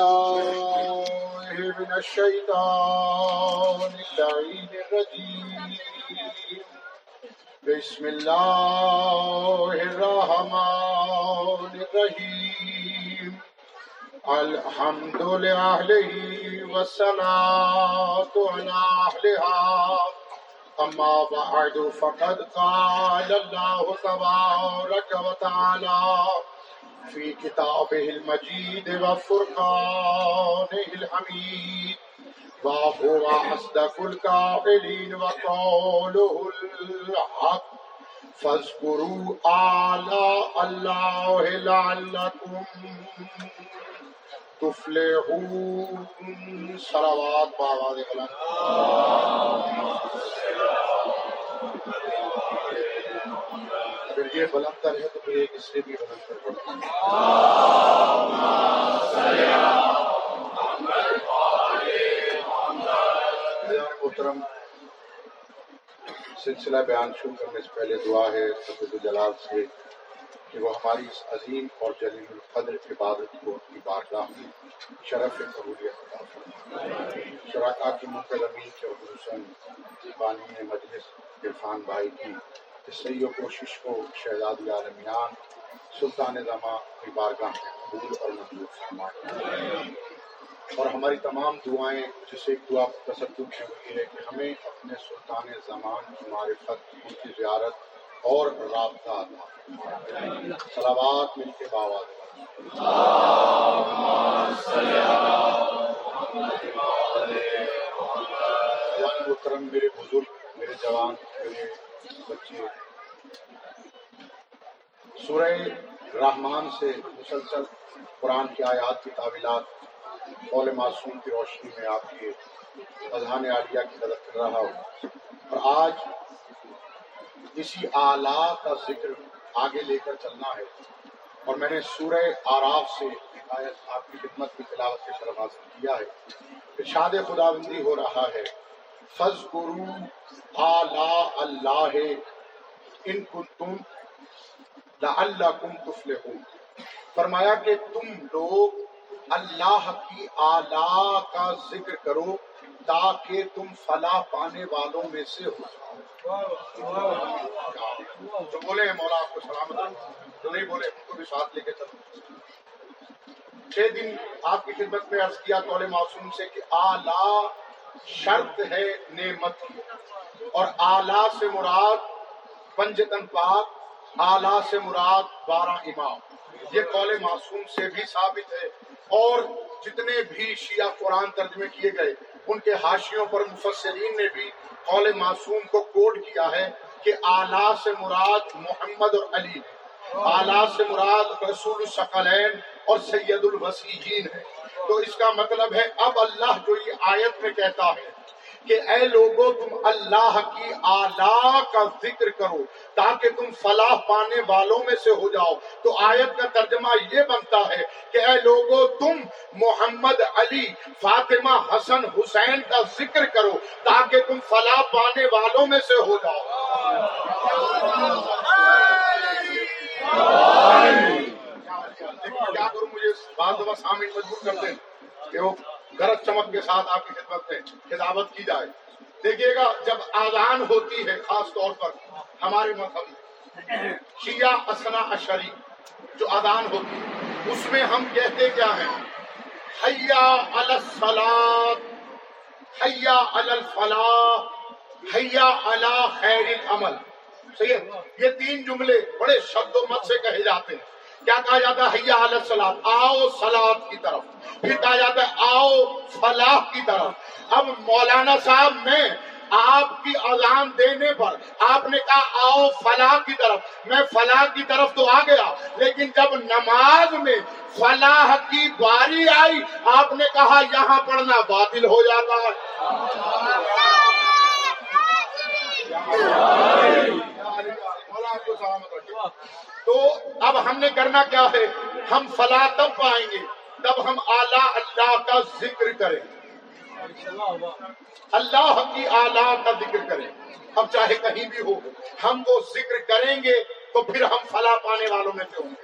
بالله من الشيطان اللعين الرجيم بسم الله الرحمن الرحيم الحمد لله والصلاة على أهلها أما بعد، فقد قال الله تبارك وتعالى في كتابه المجيد وفرقانه الحميد وهو أصدق القائلين وقوله الحق. فاذكروا آلاء الله لعلكم تفلحون. صلوات بآواز بلند یہ بلند تر ہے تو پھر ایک اس سے بھی بلند تر پڑتا محترم، سلسلہ بیان شروع کرنے سے پہلے دعا ہے سبد جلال سے کہ وہ ہماری اس عظیم اور جلیل القدر عبادت کو ان کی بارگاہ میں شرف قبولیت عطا فرمائے۔ شراکا کی منتظمی چودھری حسین بانی مجلس عرفان بھائی کی اس سی کوشش کو شہزاد عالمیان سلطان زماں کی بارگاہ میں قبول اور منظور فرمائے اور ہماری تمام دعائیں جسے ایک دعا تصدق کی ہوئی ہے کہ ہمیں اپنے سلطان زمان کی معرفت ان کی زیارت اور رابطہ سلامات مل کے باوا محترم میرے بزرگ میرے جوان میرے بچے سورہ رحمان سے مسلسل قرآن کی آیات کی تعویلات قول معصوم کی روشنی میں آپ کے اذہان عالیہ کی مدد کر رہا ہوں۔ اور آج اسی اعلیٰ کا ذکر آگے لے کر چلنا ہے۔ اور میں نے سورہ آراف سے حکایت آپ کی خدمت کی تلاوت کے طرف حاصل کیا ہے۔ ارشاد خدا بندی ہو رہا ہے۔ فض گرو اعلیٰ اللہ ان کن تم اللہ کم فرمایا کہ تم لوگ اللہ کی آلہ کا ذکر کرو تاکہ تم فلاح پانے والوں میں سے ہو جاؤ۔ جو بولے مولا آپ کو سلامت جو نہیں بولے ان کو بھی ساتھ لے کے چلو۔ چھ دن آپ کی خدمت میں عرض کیا تول معصوم سے کہ آلہ شرط ہے نعمت کی۔ اور آلہ سے مراد پنجتن پاک آلہ سے مراد بارہ امام۔ یہ قول معصوم سے بھی ثابت ہے۔ اور جتنے بھی شیعہ قرآن ترجمے کیے گئے، ان کے حاشیوں پر مفسرین نے بھی قول معصوم کو کوڈ کیا ہے کہ آلہ سے مراد محمد اور علی۔ آلہ سے مراد رسول الثقلین اور سید الوسیجین ہے تو اس کا مطلب ہے، اب اللہ جو یہ آیت میں کہتا ہے کہ اے لوگوں تم اللہ کی آلہ کا ذکر کرو تاکہ تم فلاح پانے والوں میں سے ہو جاؤ۔ تو آیت کا ترجمہ یہ بنتا ہے کہ اے لوگوں تم محمد علی فاطمہ حسن حسین کا ذکر کرو تاکہ تم فلاح پانے والوں میں سے ہو جاؤ کیا کروں مجھے بعض دفعہ سامنے مجبور کر دیں کہ وہ گرج چمک کے ساتھ آپ کی خدمت میں خدابت کی جائے۔ دیکھیے گا، جب آزان ہوتی ہے، خاص طور پر ہمارے مذہب میں، شیعہ اسنا اشری جو آزان ہوتی ہے، اس میں ہم کہتے کیا ہیں؟ حیا السلاد حیا الفلاح، حیا اللہ خیر العمل۔ صحیح ہے؟ یہ تین جملے بڑے شد و مت سے کہے جاتے ہیں۔ کیا کہا جاتا ہے حیا علیہ سلاد آؤ سلاد کی طرف۔ پھر کہا جاتا ہے، آؤ فلاح کی طرف۔ اب مولانا صاحب، میں آپ کی اذان دینے پر آپ نے کہا، آؤ فلاح کی طرف۔ میں فلاح کی طرف تو آ گیا، لیکن جب نماز میں فلاح کی باری آئی، آپ نے کہا، یہاں پڑھنا باطل ہو جاتا ہے۔ تو اب ہم نے کرنا کیا ہے؟ ہم فلاح تب پائیں گے تب ہم اعلیٰ اللہ کا ذکر کریں۔ اللہ کی اعلیٰ کا ذکر کریں۔ اب چاہے کہیں بھی ہو، ہم وہ ذکر کریں گے تو پھر ہم فلاح پانے والوں میں سے ہوں گے۔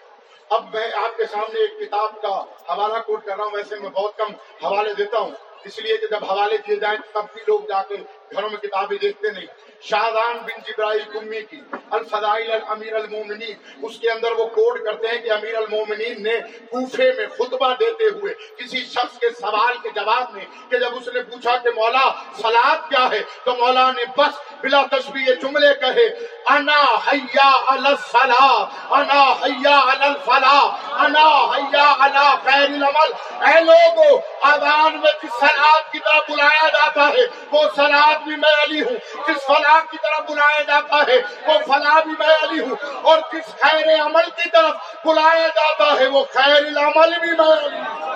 اب میں آپ کے سامنے ایک کتاب کا حوالہ کوٹ کر رہا ہوں۔ ویسے میں بہت کم حوالے دیتا ہوں۔ اس لیے کہ جب حوالے دیے جائیں تب بھی لوگ جا کے گھروں میں کتابیں دیکھتے نہیں۔ شاہدان بن جبرائی کمی کی، الفضائل الامیر المومنین، اس کے اندر وہ کوڈ کرتے ہیں کہ امیر المومنین نے کوفے میں خطبہ دیتے ہوئے کسی شخص کے سوال کے جواب میں کہ جب اس نے پوچھا کہ مولا سلاد کیا ہے، تو مولا نے بس بلا تشبیہ جملے کہے، انا حیا الفلاح انا حیا الفلاح انا حیا علی خیر العمل۔ اے لوگوں اذان میں جس سلاد کی طرف بلایا جاتا ہے؟ وہ سلاد بھی میں علی ہوں۔ جس فلاح کی طرف بلایا جاتا ہے، وہ فلاح بھی میں علی ہوں۔ اور جس خیر عمل کی طرف بلایا جاتا ہے، وہ خیر العمل بھی میں علی ہوں۔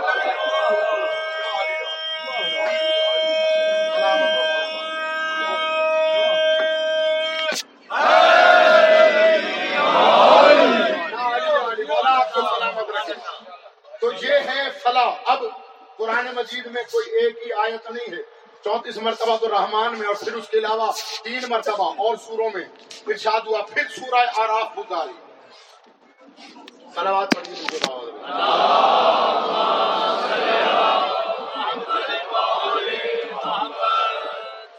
تو یہ ہے فلاح اب قرآن مجید میں کوئی ایک ہی آیت نہیں ہے۔ چونتیس مرتبہ تو رحمان میں اور پھر اس کے علاوہ تین مرتبہ اور سوروں میں ارشاد ہوا، پھر سورہ آراف گزاری سلوات پڑھیے مجھے باوض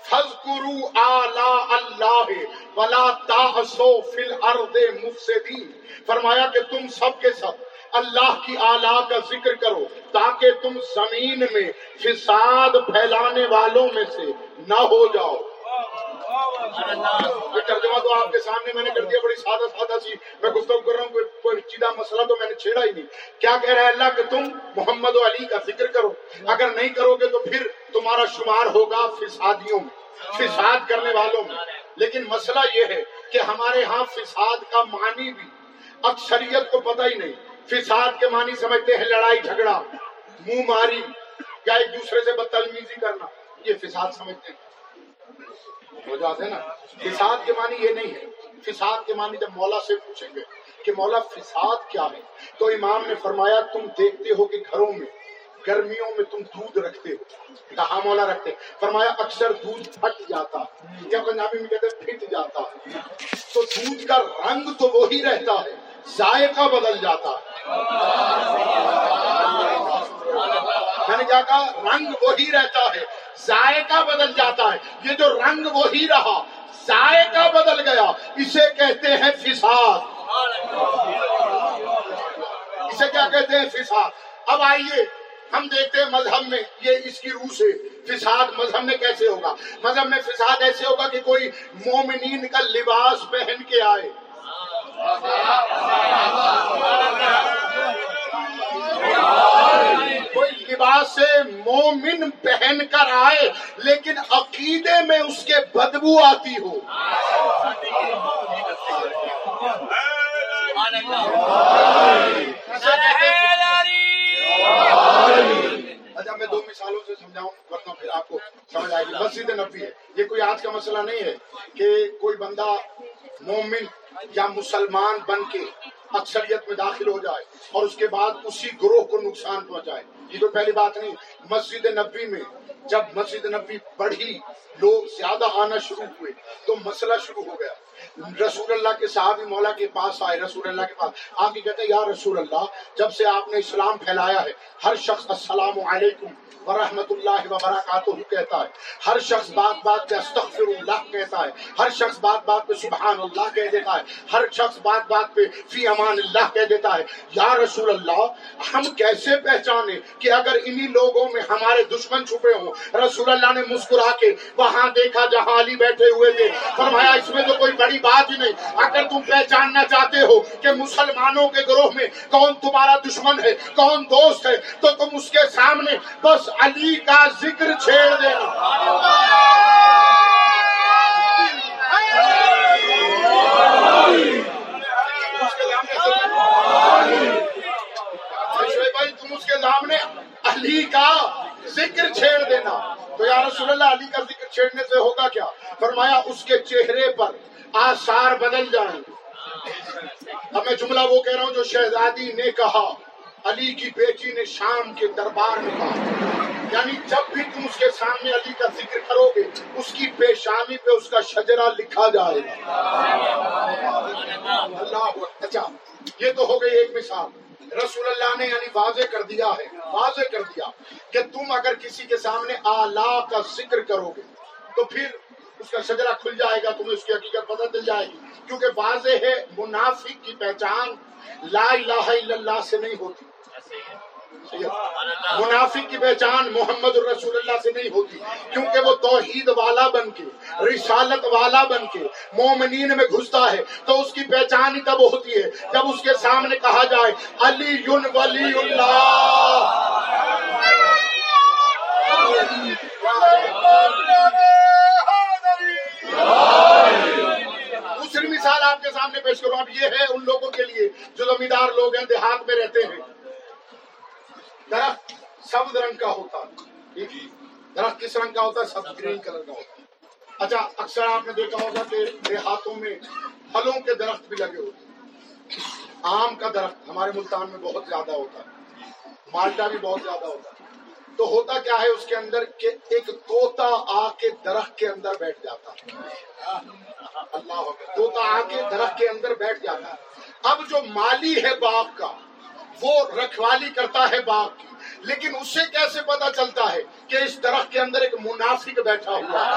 فذکروا آلاء اللہ ولا تعصوا فی الارض مفسدین۔ فرمایا کہ تم سب کے سب اللہ کی آلہ کا ذکر کرو تاکہ تم زمین میں فساد پھیلانے والوں میں سے نہ ہو جاؤ۔ یہ ترجمہ تو آپ کے سامنے میں نے کر دیا، بڑی سادہ سادہ سی۔ میں گفتگو کر رہا ہوں، کوئی چیدہ مسئلہ تو میں نے چھیڑا ہی نہیں۔ کیا کہہ رہا ہے اللہ کہ تم محمد و علی کا ذکر کرو۔ اگر نہیں کرو گے تو پھر تمہارا شمار ہوگا فسادیوں میں، فساد کرنے والوں میں۔ لیکن مسئلہ یہ ہے کہ ہمارے ہاں فساد کا معنی بھی اکثریت کو پتہ ہی نہیں۔ فساد کے معنی سمجھتے ہیں لڑائی جھگڑا، منہ ماری یا ایک دوسرے سے بدتمیزی کرنا، یہ فساد سمجھتے ہیں۔ ہو جاتے نا، فساد کے معنی یہ نہیں ہے۔ فساد کے معنی جب مولا سے پوچھیں گے کہ مولا فساد کیا ہے، تو امام نے فرمایا، تم دیکھتے ہو کہ گھروں میں، گرمیوں میں تم دودھ رکھتے ہو۔ کہا مولا رکھتے فرمایا، اکثر دودھ پھٹ جاتا یا پنجابی میں کہتے پھٹ جاتا ہے۔ تو دودھ کا رنگ تو وہی رہتا ہے۔ ذائقہ بدل جاتا ہے۔ میں نے کیا کہا رنگ وہی رہتا ہے، ذائقہ بدل جاتا ہے۔ یہ جو رنگ وہی رہا، ذائقہ بدل گیا۔ اسے کہتے ہیں فساد۔ اسے کیا کہتے ہیں فساد؟ اب آئیے، ہم دیکھتے ہیں مذہب میں، یہ اس کی روح سے۔ فساد مذہب میں کیسے ہوگا؟ مذہب میں فساد ایسے ہوگا کہ کوئی مومنین کا لباس پہن کے آئے۔ کوئی لباس مومن پہن کر آئے، لیکن عقیدے میں اس کے بدبو آتی ہو۔ اچھا میں دو مثالوں سے سمجھاؤں، ورنہ پھر آپ کو سمجھ آئے گی۔ مسجد نبی ہے۔ یہ کوئی آج کا مسئلہ نہیں ہے کہ کوئی بندہ مومن یا مسلمان بن کے اکثریت میں داخل ہو جائے اور اس کے بعد اسی گروہ کو نقصان پہنچائے۔ یہ تو پہلی بات نہیں، مسجد نبی میں جب مسجد نبی بڑھی، لوگ زیادہ آنا شروع ہوئے تو مسئلہ شروع ہو گیا۔ رسول اللہ کے صحابی مولا کے پاس آئے، رسول اللہ کے پاس۔ آپ کہتے ہیں، یا رسول اللہ، جب سے آپ نے اسلام پھیلایا ہے، ہر شخص السلام علیکم ورحمۃ اللہ وبرکاتہ کہتا ہے۔ ہر شخص بات بات پہ استغفر اللہ کہتا ہے۔ ہر شخص بات بات پہ سبحان اللہ کہہ دیتا ہے۔ ہر شخص بات بات پہ فی امان اللہ کہہ دیتا ہے۔ یا رسول اللہ، ہم کیسے پہچانے کہ اگر انہی لوگوں میں ہمارے دشمن چھپے ہوں، رسول اللہ نے مسکرا کے وہاں دیکھا جہاں علی بیٹھے ہوئے تھے۔ فرمایا، اس میں تو کوئی بڑی بات ہی نہیں۔ اگر تم پہچاننا چاہتے ہو کہ مسلمانوں کے گروہ میں کون تمہارا دشمن ہے، کون دوست ہے، تو تم اس کے سامنے بس علی کا ذکر چھیڑ دینا۔ بھائی، تم اس کے سامنے علی کا ذکر چھیڑ دینا۔ تو یا رسول اللہ، علی کا ذکر چھیڑنے سے ہوگا کیا؟ فرمایا، اس کے چہرے پر آثار بدل جائیں۔ اب میں جملہ وہ کہہ رہا ہوں جو شہزادی نے کہا، علی کی بیٹی نے شام کے دربار میں کہا۔ یعنی جب بھی تم اس کے سامنے علی کا ذکر کرو گے، اس کی پیشانی پہ اس کا شجرا لکھا جائے گا۔ اللہ اچھا یہ تو ہو گئی ایک مثال۔ رسول اللہ نے یعنی واضح کر دیا ہے، واضح کر دیا کہ تم اگر کسی کے سامنے آلہ کا ذکر کرو گے، تو پھر اس کا شجرا کھل جائے گا، تمہیں اس کی حقیقت پتہ چل جائے گی۔ کیونکہ واضح ہے، منافق کی پہچان لا الہ الا اللہ سے نہیں ہوتی۔ منافق کی پہچان محمد الرسول اللہ سے نہیں ہوتی۔ کیونکہ وہ توحید والا بن کے، رسالت والا بن کے مومنین میں گھستا ہے۔ تو اس کی پہچان ہی تب ہوتی ہے، جب اس کے سامنے کہا جائے علی ولی اللہ دوسری مثال آپ کے سامنے پیش کروں اب یہ ہے ان لوگوں کے لیے جو زمیندار لوگ ہیں دیہات میں رہتے ہیں درخت سبز رنگ کا ہوتا ہے۔ جی، درخت کس رنگ کا ہوتا ہے؟ سب گرین کلر کا ہوتا ہے۔ اچھا اکثر آپ نے دیکھا ہوگا کہ دیہاتوں میں پھلوں کے درخت بھی لگے ہوتے ہیں۔ آم کا درخت ہمارے ملتان میں بہت زیادہ ہوتا ہے۔ مالٹا بھی بہت زیادہ ہوتا ہے۔ تو ہوتا کیا ہے اس کے اندر کہ ایک توتا آ کے درخت کے اندر بیٹھ جاتا ہے۔ اللہ توتا آ کے درخت کے اندر بیٹھ جاتا ہے۔ اب جو مالی ہے باغ کا وہ رکھوالی کرتا ہے باغ کی۔ لیکن اس سے کیسے پتا چلتا ہے کہ اس درخت کے اندر ایک منافق بیٹھا ہوا ہے؟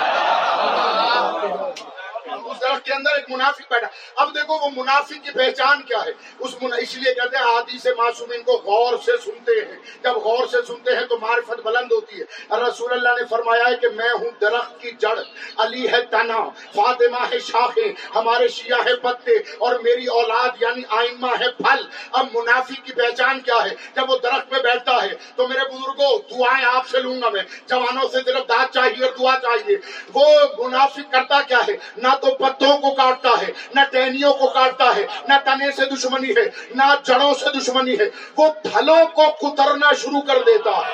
کے اندر ایک منافق بیٹھا۔ اب دیکھو وہ منافق کی پہچان کیا ہے۔ اس من... اس لیے کہتے ہیں آدی سے معصومین کو غور سے سنتے ہیں۔ جب غور سے سنتے ہیں تو معرفت بلند ہوتی ہے۔ رسول اللہ نے فرمایا ہے کہ میں ہوں درخت کی جڑ۔ علی ہے تنا، فاطمہ ہے شاخیں، ہمارے شیعہ ہے پتے اور میری اولاد یعنی آئمہ ہے پھل۔ اب منافق کی پہچان کیا ہے؟ جب وہ درخت پہ بیٹھتا ہے تو میرے بزرگوں دعائیں آپ سے لوں گا میں۔ جوانوں سے صرف دانت چاہیے اور دعا چاہیے۔ وہ منافق کرتا کیا ہے؟ نہ تو پتوں کو کاٹتا ہے، نہ ٹہنیوں کو کاٹتا ہے، نہ تنے سے دشمنی ہے، نہ جڑوں سے دشمنی ہے۔ وہ پھلوں کو کترنا شروع کر دیتا ہے۔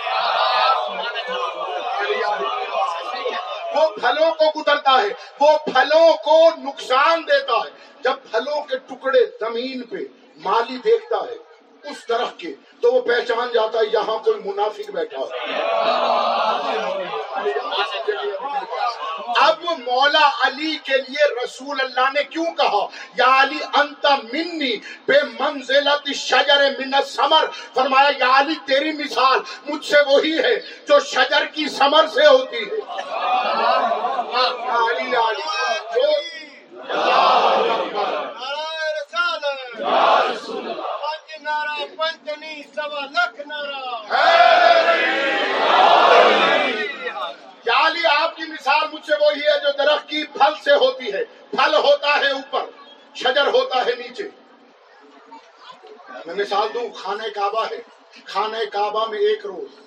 وہ پھلوں کو کترتا ہے، وہ پھلوں کو نقصان دیتا ہے۔ جب پھلوں کے ٹکڑے زمین پہ مالی دیکھتا ہے اس طرح کے، تو وہ پہچان جاتا ہے یہاں کوئی منافق بیٹھا اب مولا علی کے لیے رسول اللہ نے کیوں کہا؟ یا علی انت منی بے منزلت شجر من سمر فرمایا یا علی تیری مثال مجھ سے وہی ہے جو شجر کی سمر سے ہوتی ہے۔ علی علی جو پنچنی سوا لکھ آپ کی مثال مجھ سے وہی ہے جو درخت کی پھل سے ہوتی ہے۔ پھل ہوتا ہے اوپر شجر ہوتا ہے نیچے۔ میں مثال دوں خانہ کعبہ ہے۔ خانہ کعبہ میں ایک روز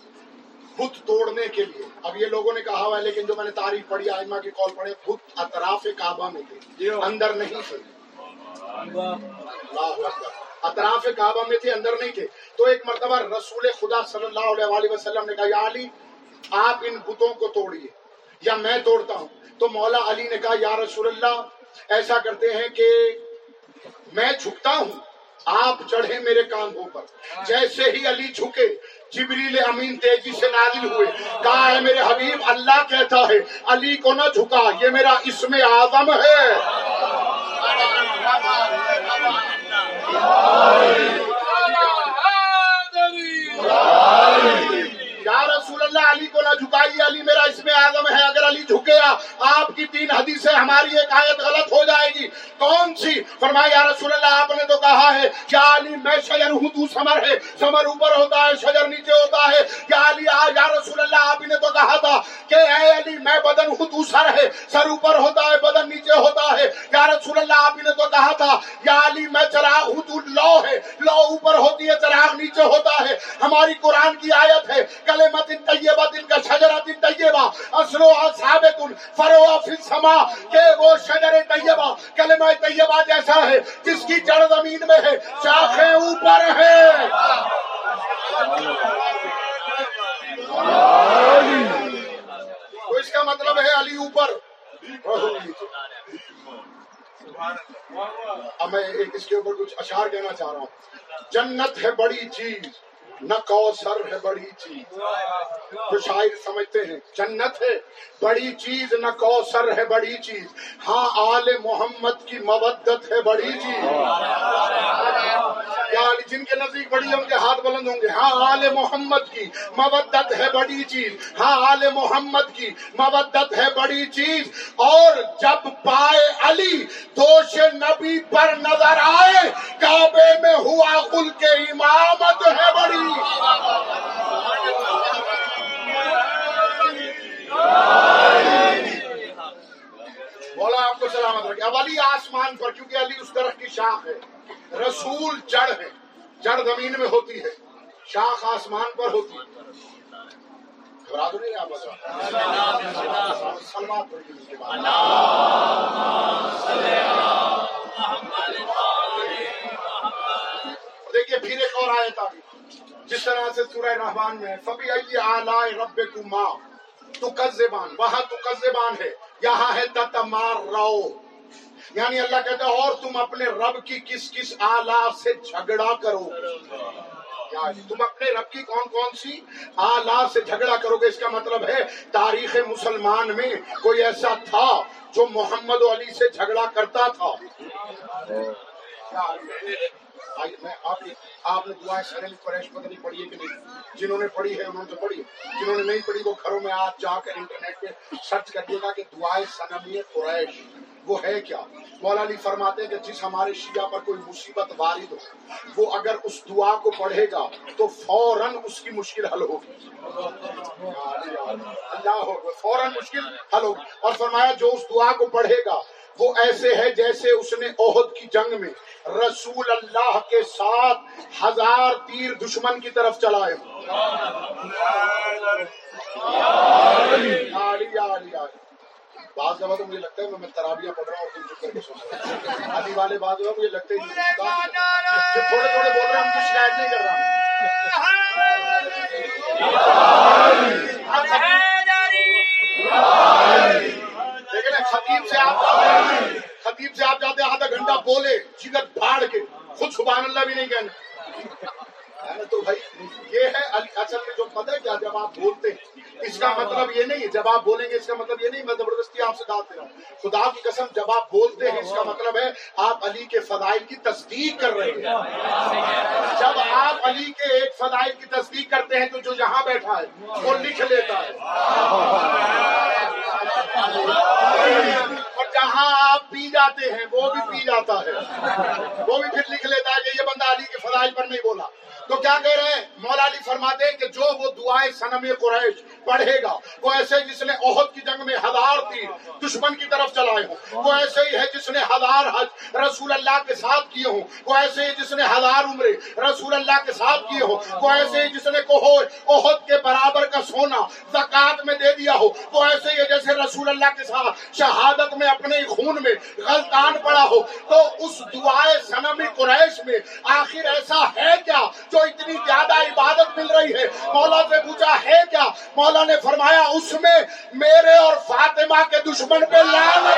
بت توڑنے کے لیے۔ اب یہ لوگوں نے کہا ہوا ہے لیکن جو میں نے تعریف پڑھی آئمہ کی کال پڑھے بت اطراف کعبہ میں تھے۔ اندر نہیں تھے۔ اطراف کعبہ میں تھے اندر نہیں تھے۔ تو ایک مرتبہ رسول خدا صلی اللہ علیہ وآلہ وسلم نے کہا یا علی آپ ان بتوں کو توڑیے۔ یا میں توڑتا ہوں؟ تو مولا علی نے کہا، یا رسول اللہ، ایسا کرتے ہیں کہ میں جھکتا ہوں، آپ چڑھے میرے کاندھوں پر۔ جیسے ہی علی جھکے، جبریل امین تیزی سے نازل ہوئے۔ کہا ہے میرے حبیب، اللہ کہتا ہے، علی کو نہ جھکا، یہ میرا اسم اعظم ہے۔ یا علی کو نہ جھکائیے علی میرا اس میں اعظم ہے، اگر علی جھکیا آپ کی تین حدیثیں ہماری ایک آیت غلط ہو جائے گی۔ کون سی؟ فرمایا، یا رسول اللہ، آپ نے تو کہا ہے کیا علی میں شجر ہوں، تو سمر ہے۔ سمر اوپر ہوتا ہے، شجر نیچے ہوتا ہے۔ یا علی، آ، یا رسول اللہ، آپ نے تو کہا تھا کہ اے علی، میں بدن ہوں، تو سر ہے۔ سر اوپر ہوتا ہے، بدن نیچے ہوتا ہے۔ یا رسول اللہ، آپ نے تو کہا تھا یا علی، میں چراغ ہوں، تو لو ہے۔ لو اوپر ہوتی ہے، چراغ نیچے ہوتا ہے۔ ہماری قرآن کی آیت ہے کلمت طیبہ طیبت کا شجرت طیبہ اصلو ثابت فروا فی السما، کہ وہ شجر طیبہ، کلمہ طیبہ جیسا ہے، جس کی جڑ زمین میں ہے شاخیں اوپر ہے تو اس کا مطلب ہے علی اوپر۔ اب میں ایک اس کے اوپر کچھ اشعار کہنا چاہ رہا ہوں۔ جنت ہے بڑی چیز۔ نہ کوثر ہے، بڑی چیز۔ جو شاعر سمجھتے ہیں، جنت ہے، بڑی چیز، نہ کوثر ہے، بڑی چیز۔ ہاں آل محمد کی مودت ہے، بڑی چیز۔ یا جن کے نزدیک بڑی ہے ان کے ہاتھ بلند ہوں گے۔ ہاں آل محمد کی مودت ہے، بڑی چیز۔ ہاں آل محمد کی مودت ہے، بڑی چیز۔ اور جب پائے علی، دوش نبی پر نظر آئے، کعبے میں ہوا کل کے امامت ہے بڑی بولا آپ کو سلامت رکھے اب علی آسمان پر، کیونکہ علی اس درخت کی شاخ ہے۔ رسول جڑ ہے، جڑ زمین میں ہوتی ہے۔ شاخ آسمان پر ہوتی ہے۔ دیکھیے، پھر ایک اور آیت آ جس طرح سے سورہ رحمان میں فبی ائی آلائے رب کو ماں تو کزبان وہاں تو کزبان ہے۔ یہاں ہے تتمار رو یعنی اللہ کہتا ہے، اور تم اپنے رب کی کس کس آلہ سے جھگڑا کرو جی، تم اپنے رب کی کون کون سی آلہ سے جھگڑا کرو گے؟ اس کا مطلب ہے، تاریخ مسلمان میں کوئی ایسا تھا جو محمد علی سے جھگڑا کرتا تھا؟ آپ نے دعائیں سرل قریش پتہ نہیں پڑھی ہے کہ نہیں۔ جنہوں نے پڑھی ہے، انہوں نے تو پڑھی۔ جنہوں نے نہیں پڑھی، وہ گھروں میں آج جا کر انٹرنیٹ پہ سرچ کریے گا کہ دعائیں سنمی قریش۔ وہ ہے کیا مولا علی فرماتے ہیں کہ جس ہمارے شیعہ پر کوئی مصیبت وارد ہو وہ اگر اس دعا کو پڑھے گا تو فوراً اس کی مشکل حل ہوگی اللہ فوراً مشکل حل ہوگی اور فرمایا جو اس دعا کو پڑھے گا وہ ایسے ہے جیسے اس نے عہد کی جنگ میں رسول اللہ کے ساتھ ہزار تیر دشمن کی طرف چلائے ہوں بعض دفعہ تو مجھے لگتا ہے میں ترابیاں پڑھ رہا ہوں اور تم چپ کر کے رہا ہوں ابھی والے بعض دفعہ مجھے لگتا نہیں تھوڑے تھوڑے بول رہے ہیں ہم کی شکایت نہیں کر رہا لیکن خطیب سے آپ خطیب سے آپ جاتے ہیں آدھا گھنٹہ بولے جگر پھاڑ کے۔ خود سبحان اللہ بھی نہیں کہنا۔ تو بھائی یہ ہے اصل میں جو پتہ ہے کیا؟ جب آپ بولتے ہیں اس کا مطلب یہ نہیں جب آپ بولیں گے اس کا مطلب یہ نہیں میں زبردستی آپ سے دعوت دے رہا ہوں خدا کی قسم جب آپ بولتے ہیں اس کا مطلب ہے آپ علی کے فضائل کی تصدیق کر رہے ہیں۔ جب آپ علی کے ایک فضائل کی تصدیق کرتے ہیں تو جو یہاں بیٹھا ہے وہ لکھ لیتا ہے۔ اور جہاں آپ پی جاتے ہیں وہ بھی پی جاتا ہے۔ وہ بھی پھر لکھ لیتا ہے کہ یہ بندہ علی کے فضائل پر نہیں بولا۔ تو کیا کہہ رہے ہیں؟ مولا علی فرماتے ہیں کہ جو وہ دعائیں سنم قریش پڑھے گا۔ وہ ایسے جس نے عہد کی جنگ میں ہزار تیر دشمن کی طرف چلائے ہوں۔ وہ ایسے ہی ہے جس نے ہزار حج رسول اللہ کے ساتھ کیے ہوں۔ وہ ایسے ہی جس نے ہزار عمرے رسول اللہ کے ساتھ کیے ہوں۔ وہ ایسے ہی جس نے کو عہد کے برابر کا سونا زکات میں دے دیا ہو۔ وہ ایسے ہی ہے جیسے رسول اللہ کے ساتھ شہادت میں اپنے خون میں غلطان پڑا ہو۔ تو اس دعائے سنم قریش میں آخر ایسا ہے کیا جو اتنی زیادہ عبادت مل رہی ہے؟ مولا سے پوچھا، ہے کیا؟ مولا نے فرمایا، اس میں میرے اور فاطمہ کے دشمن پہ لعنت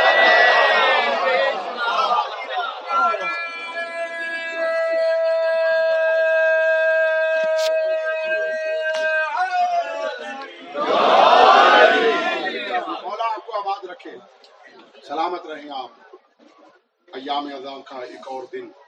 مولا، آپ کو آباد رکھے سلامت رہیں آپ۔ ایام اعظام کا ایک اور دن۔